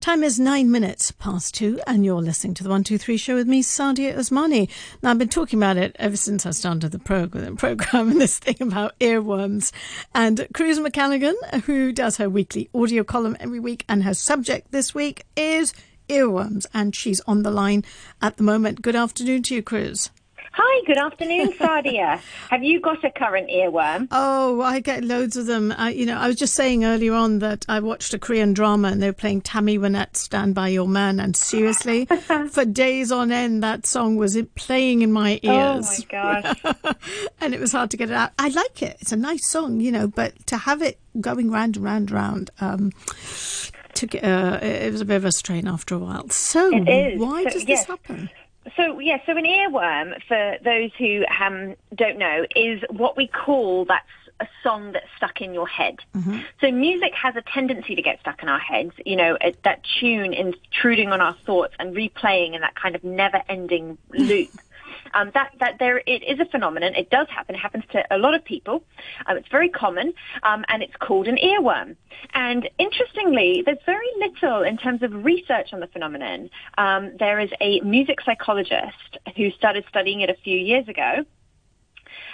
Time is nine minutes past two, and you're listening to the One Two Three Show with me, Sadia Osmani. Now, I've been talking about it ever since I started the program, program and this thing about earworms. And Cruz McCalligan, who does her weekly audio column every week, and her subject this week is earworms, and she's on the line at the moment. Good afternoon to you, Cruz. Hi, good afternoon, Sadia. Have you got a current earworm? Oh, I get loads of them. I, you know, I was just saying earlier on that I watched a Korean drama and they were playing Tammy Wynette's "Stand by Your Man," and seriously, for days on end, that song was playing in my ears. Oh my gosh! and it was hard to get it out. I like it; it's a nice song, you know, but to have it going round and round and round. Um, to, uh, it was a bit of a strain after a while. So, why so, does yes. this happen? So, yeah, so an earworm, for those who um, don't know, is what we call that's a song that's stuck in your head. Mm-hmm. So music has a tendency to get stuck in our heads, you know, that tune intruding on our thoughts and replaying in that kind of never-ending loop. Um, that that there it is a phenomenon. It does happen. It happens to a lot of people. Um, it's very common, um, and it's called an earworm. And interestingly, there's very little in terms of research on the phenomenon. Um, there is a music psychologist who started studying it a few years ago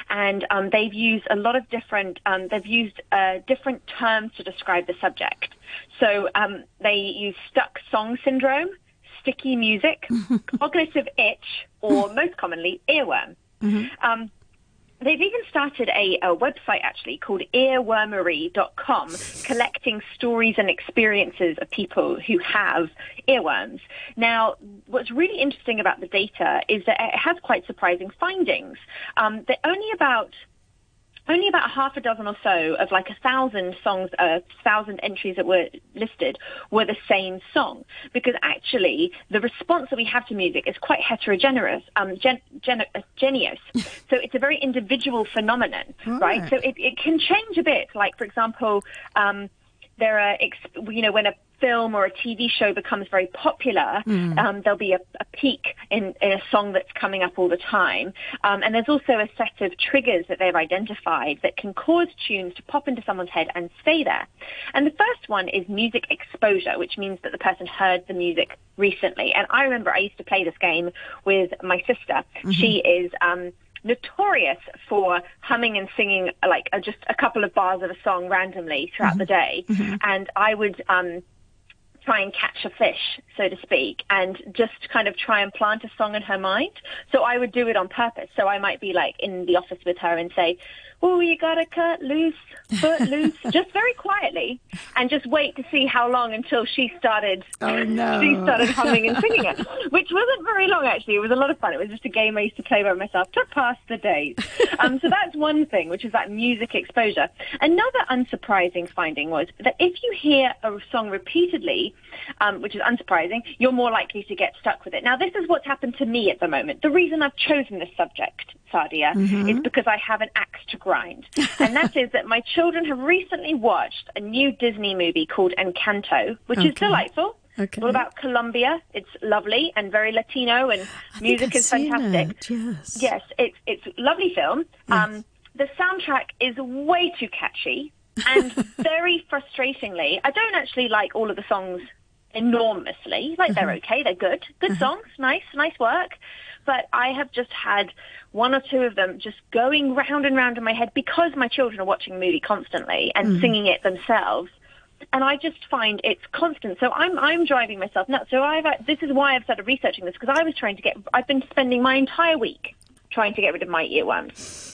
and um, they've used a lot of different um, they've used uh, different terms to describe the subject. So um, they use stuck song syndrome, sticky music, cognitive itch, or most commonly earworm. Mm-hmm. Um, they've even started a, a, website actually called earwormery.com collecting stories and experiences of people who have earworms. Now, what's really interesting about the data is that it has quite surprising findings. Um, that only about only about half a dozen or so of like a thousand songs, a uh, thousand entries that were listed were the same song. Because actually, the response that we have to music is quite heterogeneous, um, gen, gen, uh, genius. so it's a very individual phenomenon, right? right? So it, it can change a bit. Like, for example, um, there are, you know, when a film or a TV show becomes very popular, mm. um, there'll be a, a peak in, in, a song that's coming up all the time. Um, and there's also a set of triggers that they've identified that can cause tunes to pop into someone's head and stay there. And the first one is music exposure, which means that the person heard the music recently. And I remember I used to play this game with my sister. Mm-hmm. She is, um, notorious for humming and singing like uh, just a couple of bars of a song randomly throughout mm-hmm. the day. Mm-hmm. And I would um, try and catch a fish, so to speak, and just kind of try and plant a song in her mind. So I would do it on purpose. So I might be like in the office with her and say, oh, you got to cut loose, foot loose, just very quietly, and just wait to see how long until she started. Oh no! She started humming and singing it, which wasn't very long actually. It was a lot of fun. It was just a game I used to play by myself to pass the days. Um, so that's one thing, which is that music exposure. Another unsurprising finding was that if you hear a song repeatedly, um, which is unsurprising, you're more likely to get stuck with it. Now, this is what's happened to me at the moment. The reason I've chosen this subject Sadia, mm-hmm. is because I have an axe to grind. and that is that my children have recently watched a new Disney movie called Encanto, which okay. is delightful. Okay. all about Colombia. It's lovely and very Latino, and music is fantastic. Yes, yes, it's it's a lovely film. Yes. Um, the soundtrack is way too catchy and very frustratingly. I don't actually like all of the songs enormously. Like they're uh-huh. okay, they're good, good uh-huh. songs, nice, nice work but I have just had one or two of them just going round and round in my head because my children are watching the movie constantly and mm. singing it themselves. And I just find it's constant. So I'm I'm driving myself nuts. So I've this is why I've started researching this because I was trying to get I've been spending my entire week trying to get rid of my earworms.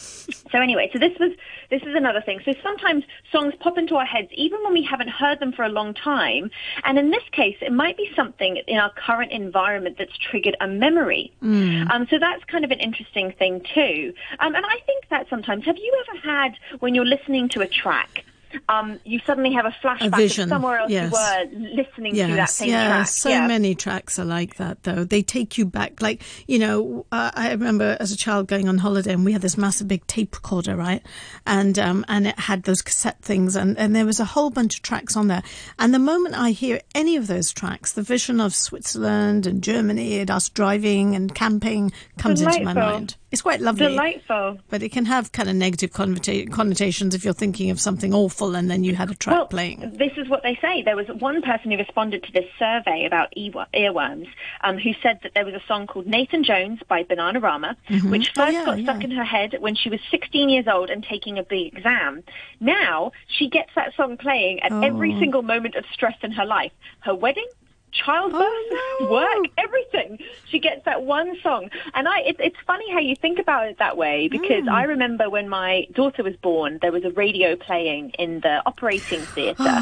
So anyway, so this was this is another thing. So sometimes songs pop into our heads even when we haven't heard them for a long time, and in this case, it might be something in our current environment that's triggered a memory. Mm. Um, so that's kind of an interesting thing too. Um, and I think that sometimes, have you ever had when you're listening to a track? Um, you suddenly have a flashback a of somewhere else yes. you were listening yes. to that same yeah. track. So yeah. many tracks are like that, though. They take you back. Like, you know, uh, I remember as a child going on holiday and we had this massive big tape recorder, right? And um, and it had those cassette things, and, and there was a whole bunch of tracks on there. And the moment I hear any of those tracks, the vision of Switzerland and Germany and us driving and camping comes Delightful. into my mind. It's quite lovely. Delightful. But it can have kind of negative connotations if you're thinking of something awful awful, and then you had a track well, playing. This is what they say. There was one person who responded to this survey about earworms um, who said that there was a song called Nathan Jones by Bananarama, mm-hmm. which oh, first oh, yeah, got stuck yeah. in her head when she was 16 years old and taking a big exam. Now she gets that song playing at oh. every single moment of stress in her life. Her wedding, childbirth, oh, no. work, everything. She gets that one song. And I, it, it's funny how you think about it that way because mm. I remember when my daughter was born, there was a radio playing in the operating theatre.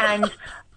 and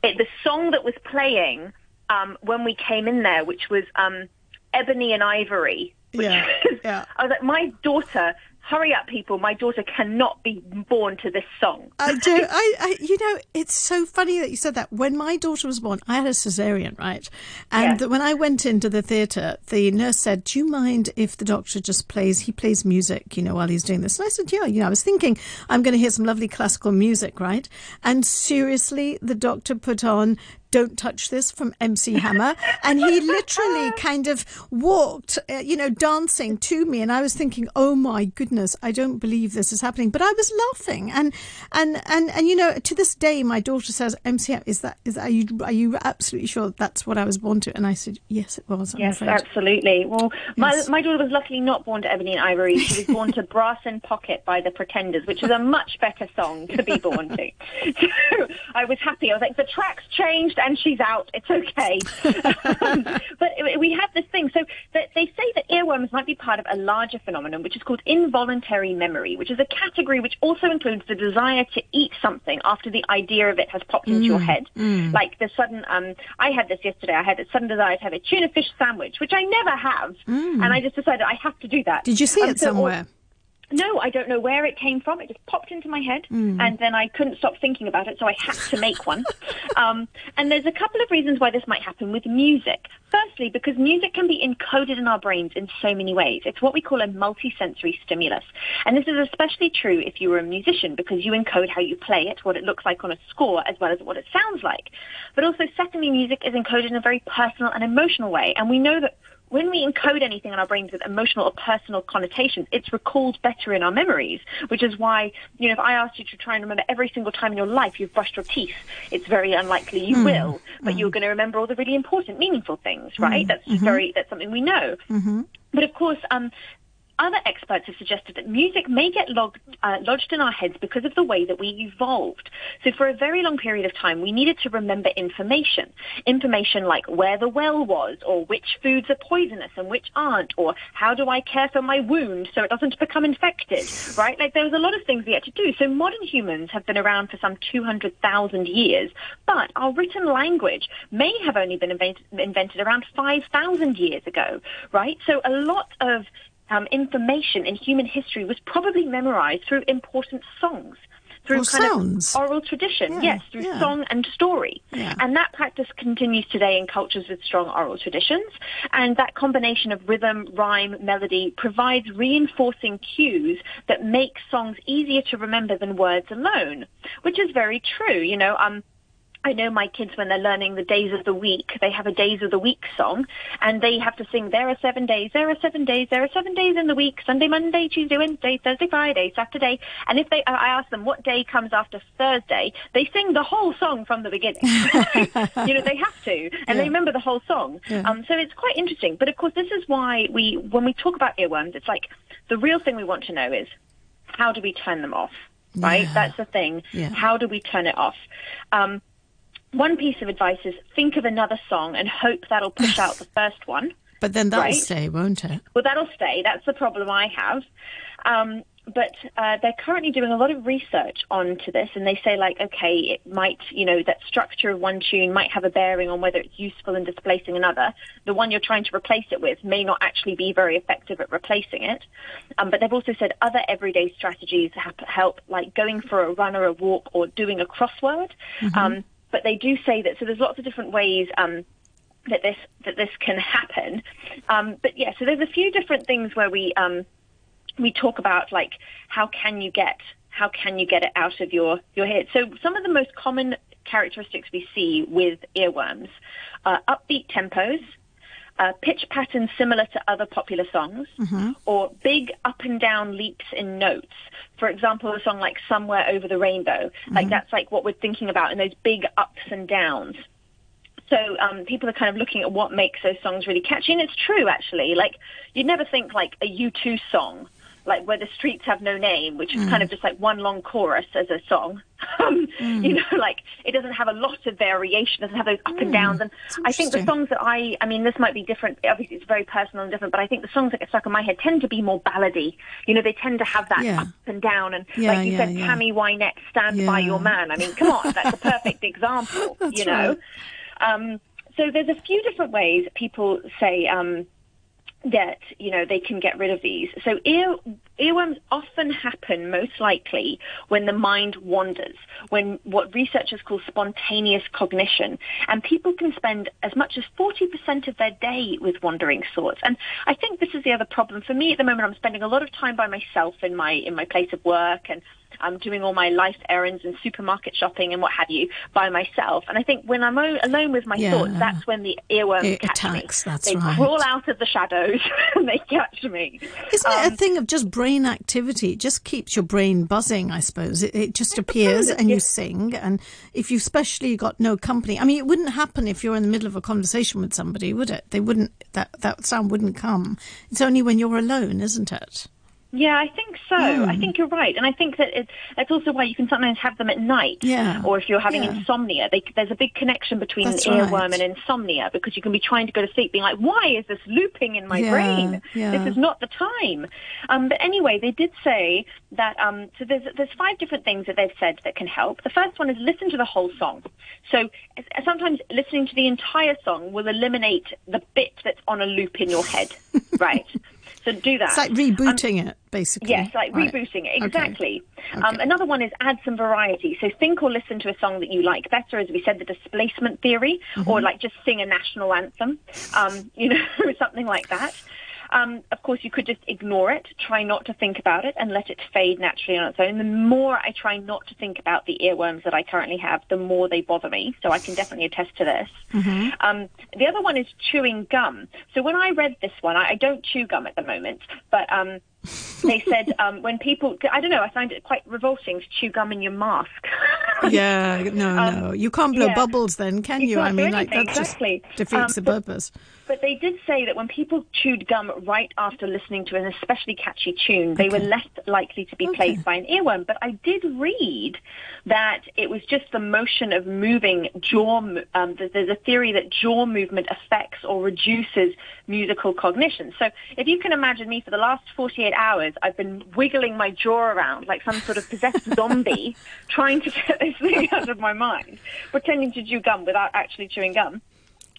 it, the song that was playing um, when we came in there, which was um, Ebony and Ivory. yeah, yeah. I was like, my daughter hurry up, people! My daughter cannot be born to this song. I do. I, I, you know, it's so funny that you said that. When my daughter was born, I had a cesarean, right? And yes. when I went into the theatre, the nurse said, "Do you mind if the doctor just plays? He plays music, you know, while he's doing this." And I said, "Yeah." You know, I was thinking I'm going to hear some lovely classical music, right? And seriously, the doctor put on don't touch this from MC Hammer. And he literally kind of walked, uh, you know, dancing to me. And I was thinking, oh my goodness, I don't believe this is happening. But I was laughing. And, and, and, and, you know, to this day, my daughter says, MC Hammer, is that, is that, are you, are you absolutely sure that's what I was born to? And I said, yes, it was. I'm yes, afraid. absolutely. Well, my, yes. my daughter was luckily not born to Ebony and Ivory. She was born to Brass in Pocket by the Pretenders, which is a much better song to be born to. So I was happy. I was like, the track's changed and she's out. It's okay. um, but we have this thing. So they say that earworms might be part of a larger phenomenon, which is called involuntary memory, which is a category which also includes the desire to eat something after the idea of it has popped into mm, your head. Mm. Like the sudden, um, I had this yesterday. I had a sudden desire to have a tuna fish sandwich, which I never have. Mm. And I just decided I have to do that. Did you see um, it so somewhere? All, no, I don't know where it came from. It just popped into my head, mm. and then I couldn't stop thinking about it, so I had to make one. um, and there's a couple of reasons why this might happen with music. Firstly, because music can be encoded in our brains in so many ways. It's what we call a multisensory stimulus. And this is especially true if you were a musician, because you encode how you play it, what it looks like on a score, as well as what it sounds like. But also, secondly, music is encoded in a very personal and emotional way. And we know that when we encode anything in our brains with emotional or personal connotations, it's recalled better in our memories, which is why, you know, if I asked you to try and remember every single time in your life you've brushed your teeth, it's very unlikely you mm. will, but mm. you're going to remember all the really important, meaningful things, right? Mm. That's mm-hmm. very, that's something we know. Mm-hmm. But of course, um, other experts have suggested that music may get logged, uh, lodged in our heads because of the way that we evolved. So for a very long period of time, we needed to remember information. Information like where the well was, or which foods are poisonous and which aren't, or how do I care for my wound so it doesn't become infected, right? Like there was a lot of things we had to do. So modern humans have been around for some 200,000 years, but our written language may have only been invented, invented around 5,000 years ago, right? So a lot of um, information in human history was probably memorized through important songs through or kind sounds. of oral tradition. Yeah, yes, through yeah. song and story. Yeah. And that practice continues today in cultures with strong oral traditions. And that combination of rhythm, rhyme, melody provides reinforcing cues that make songs easier to remember than words alone, which is very true. You know, um, I know my kids when they're learning the days of the week, they have a days of the week song and they have to sing, there are seven days, there are seven days, there are seven days in the week, Sunday, Monday, Tuesday, Wednesday, Thursday, Friday, Saturday. And if they, I ask them what day comes after Thursday, they sing the whole song from the beginning. you know, they have to and yeah. they remember the whole song. Yeah. Um, so it's quite interesting. But of course, this is why we, when we talk about earworms, it's like the real thing we want to know is how do we turn them off? Right? Yeah. That's the thing. How do we turn it off? Um, one piece of advice is think of another song and hope that'll push out the first one. But then that'll right? stay, won't it? Well, that'll stay. That's the problem I have. Um, but uh, they're currently doing a lot of research onto this, and they say like, okay, it might, you know, that structure of one tune might have a bearing on whether it's useful in displacing another. The one you're trying to replace it with may not actually be very effective at replacing it. Um, but they've also said other everyday strategies help, like going for a run or a walk or doing a crossword. Mm-hmm. Um, but they do say that. So there's lots of different ways um, that this that this can happen. Um, but yeah, so there's a few different things where we um, we talk about like how can you get how can you get it out of your your head. So some of the most common characteristics we see with earworms are upbeat tempos. Uh, pitch patterns similar to other popular songs, Mm-hmm. or big up and down leaps in notes. For example, a song like Somewhere Over the Rainbow, Mm-hmm. like that's like what we're thinking about in those big ups and downs. So um, people are kind of looking at what makes those songs really catchy, and it's true actually. Like you'd never think like a U2 song, like where the streets have no name, which is kind of just like one long chorus as a song. Um, You know, like it doesn't have a lot of variation, doesn't have those up and downs. And I think the songs that I, I mean, this might be different. Obviously, it's very personal and different, but I think the songs that get stuck in my head tend to be more ballady. You know, they tend to have that Yeah. up and down. And Yeah, like you yeah, said. Tammy Wynette, "Stand by Your Man." I mean, come on, that's a perfect example. You know. right. Um, so there's a few different ways people say um, that you know they can get rid of these. So earworms often happen most likely when the mind wanders, when what researchers call spontaneous cognition, and people can spend as much as 40% of their day with wandering thoughts. And I think this is the other problem for me at the moment. I'm spending a lot of time by myself in my in my place of work and I'm doing all my life errands and supermarket shopping and what have you by myself. And I think when I'm o- alone with my Yeah. thoughts, that's when the earworms It catch attacks, me. that's they right. crawl out of the shadows and they catch me. Isn't it Um, a thing of just brain activity? It just keeps your brain buzzing, I suppose. It, it just appears and you sing. And if you've especially got no company, I mean, it wouldn't happen if you're in the middle of a conversation with somebody, would it? They wouldn't, that, that sound wouldn't come. It's only when you're alone, isn't it? Yeah, I think so. Hmm. I think you're right, and I think that it, that's also why you can sometimes have them at night. Yeah. Or if you're having Yeah. insomnia, they, there's a big connection between That's earworm right. and insomnia because you can be trying to go to sleep, being like, "Why is this looping in my Yeah, brain? This is not the time." Um, but anyway, they did say that. Um, so there's there's five different things that they've said that can help. The first one is listen to the whole song. So sometimes listening to the entire song will eliminate the bit that's on a loop in your head. right. So do that. It's like rebooting it, basically. Yes, like Right. rebooting it. Okay. Exactly. Um, Okay. another one is add some variety. So think or listen to a song that you like better, as we said, the displacement theory, Mm-hmm. or like just sing a national anthem, um, you know, something like that. Um, of course, you could just ignore it, try not to think about it, and let it fade naturally on its own. The more I try not to think about the earworms that I currently have, the more they bother me. So I can definitely attest to this. Mm-hmm. Um, the other one is chewing gum. So when I read this one, I, I don't chew gum at the moment, but um, they said um, when people, I don't know, I find it quite revolting to chew gum in your mask. Yeah, no, no. You can't blow Um, yeah. bubbles then, can you? You I mean, like, that exactly. just defeats Um, the but- purpose. But they did say that when people chewed gum right after listening to an especially catchy tune, they were less likely to be Okay. plagued by an earworm. But I did read that it was just the motion of moving jaw. Um, there's a theory that jaw movement affects or reduces musical cognition. So if you can imagine me for the last 48 hours, I've been wiggling my jaw around like some sort of possessed zombie, trying to get this thing out of my mind, pretending to chew gum without actually chewing gum.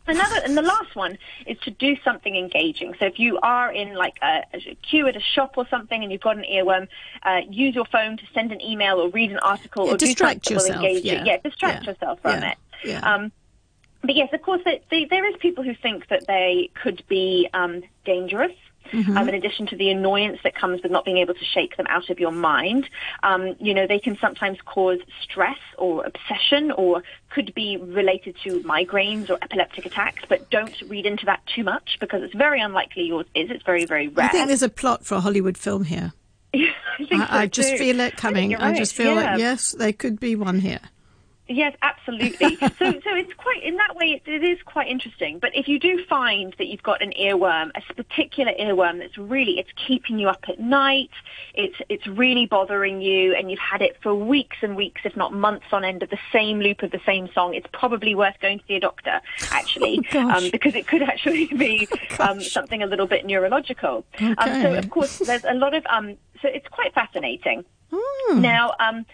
Another, and the last one is to do something engaging. So if you are in like a, a queue at a shop or something and you've got an earworm, uh, use your phone to send an email or read an article Yeah, or distract do something yourself, that will engage you. yeah. Yeah, distract Yeah, yourself from it. yeah. Um, but yes, of course, there, there there is people who think that they could be um, dangerous. Mm-hmm. Um, in addition to the annoyance that comes with not being able to shake them out of your mind, um, you know, they can sometimes cause stress or obsession or could be related to migraines or epileptic attacks, but don't read into that too much because it's very unlikely yours is. It's very, very rare. I think there's a plot for a Hollywood film here. I, so I, I just too. feel it coming. you're I just feel yeah. like, yes, there could be one here. Yes, absolutely. so, so it's quite in that way. It, it is quite interesting. But if you do find that you've got an earworm, a particular earworm that's really it's keeping you up at night, it's it's really bothering you, and you've had it for weeks and weeks, if not months on end, of the same loop of the same song, it's probably worth going to see a doctor, actually, Oh, um, because it could actually be um, something a little bit neurological. Um, so, of course, there's a lot of um, so it's quite fascinating. Hmm. Now, um,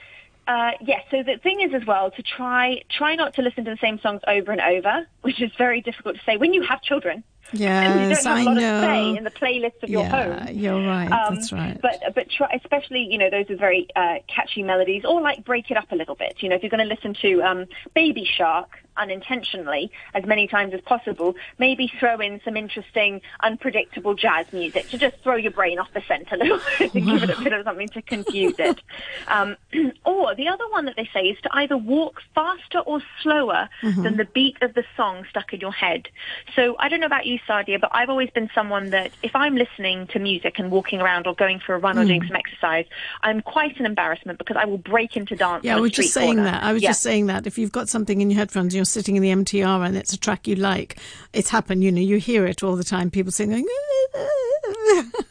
uh, yes. so the thing is, as well, to try try not to listen to the same songs over and over, which is very difficult to say when you have children. Yes, don't have I a lot know. in the playlist of your yeah, home. you're right. Um, That's right. But but try, especially you know those are very uh, catchy melodies, or like break it up a little bit. You know, if you're going to listen to um, Baby Shark unintentionally as many times as possible, maybe throw in some interesting, unpredictable jazz music to just throw your brain off the scent a little bit, to give it a bit of something to confuse it. Um, or the other one that they say is to either walk faster or slower Mm-hmm. than the beat of the song stuck in your head. So I don't know about you, Sadia, but I've always been someone that if I'm listening to music and walking around or going for a run or doing mm. some exercise, I'm quite an embarrassment because I will break into dance. Yeah, I was just saying corner. that. I was Yeah. just saying that if you've got something in your headphones and you're sitting in the MTR and it's a track you like, it's happened, you know, you hear it all the time, people singing.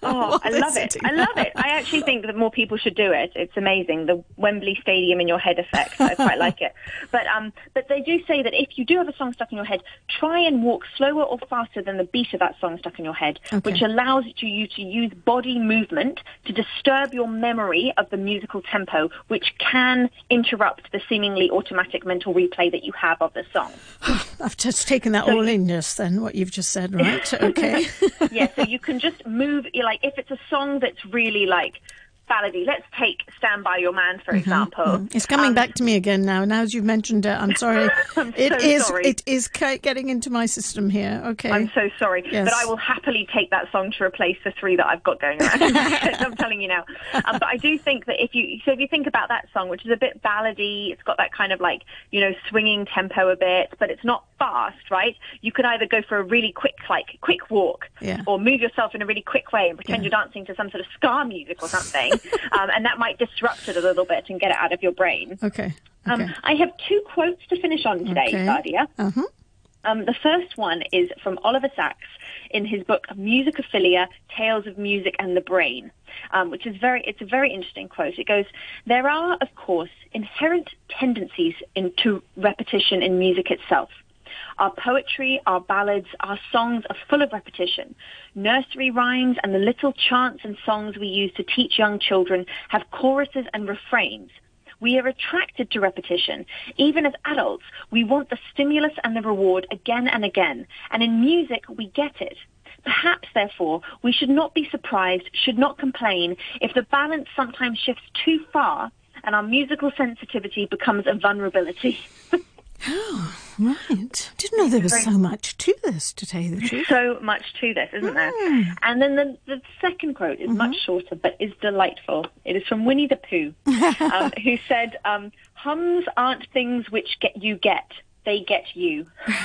Oh, I love it. I love it. I actually think that more people should do it. It's amazing. The Wembley Stadium in your head effect. I quite like it. But um, but they do say that if you do have a song stuck in your head, try and walk slower or faster than the beat of that song stuck in your head, Okay. which allows to you to use body movement to disturb your memory of the musical tempo, which can interrupt the seemingly automatic mental replay that you have of the song. I've just taken that all in, yes, then, what you've just said, right? Okay. yeah, so you can just move, you're like, if it's a song that's really like ballady, let's take Stand By Your Man, for example. It's coming Um, back to me again now. Now as you've mentioned it, I'm sorry. I'm It so is. sorry. It is getting into my system here. Okay. I'm so sorry, Yes. but I will happily take that song to replace the three that I've got going around. I'm telling you now. Um, but I do think that if you, so if you think about that song, which is a bit ballady, it's got that kind of like, you know, swinging tempo a bit, but it's not fast, right? You could either go for a really quick, like, quick walk, Yeah. or move yourself in a really quick way and pretend Yeah. you're dancing to some sort of ska music or something, um, and that might disrupt it a little bit and get it out of your brain. okay. Um, I have two quotes to finish on today, Okay. Sadia. uh-huh. Um, the first one is from Oliver Sacks in his book Musicophilia: Tales of Music and the Brain, um, which is very it's a very interesting quote. It goes, "There are, of course, inherent tendencies into repetition in music itself." Our poetry, our ballads, our songs are full of repetition. Nursery rhymes and the little chants and songs we use to teach young children have choruses and refrains. We are attracted to repetition. Even as adults, we want the stimulus and the reward again and again. And in music, we get it. Perhaps, therefore, we should not be surprised, should not complain, if the balance sometimes shifts too far and our musical sensitivity becomes a vulnerability. Oh. Right. Didn't know there was so much to this, to tell you the truth. so much to this, isn't there? And then the, the second quote is much shorter, but is delightful. It is from Winnie the Pooh, um, who said, um, "Hums aren't things which get you get; they get you."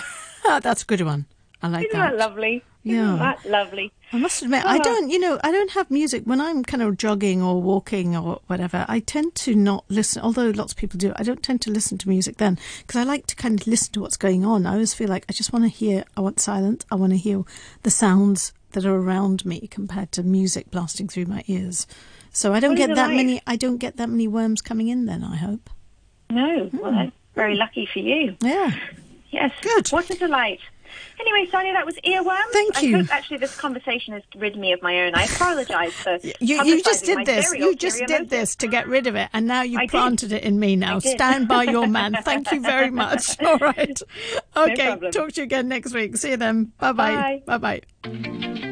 Ah, that's a good one. I like Isn't that. that lovely? Yeah. Isn't that lovely? I must admit, I Ah. don't, you know, I don't have music when I'm kind of jogging or walking or whatever. I tend to not listen, although lots of people do. I don't tend to listen to music then because I like to kind of listen to what's going on. I always feel like I just want to hear, I want silence. I want to hear the sounds that are around me compared to music blasting through my ears. So I don't What get that like? many, I don't get that many worms coming in then, I hope. No, well, that's very lucky for you. Yeah. Yes. Good. What a delight. Anyway, Sonia, that was earworm. Thank I you. hope actually this conversation has rid me of my own. I apologise for You, you just did this. You just did this to get rid of it, and now you I did. planted it in me. Now stand by your man. Thank you very much. All right. Okay. problem. Talk to you again next week. See you then. Bye. Bye. Bye bye.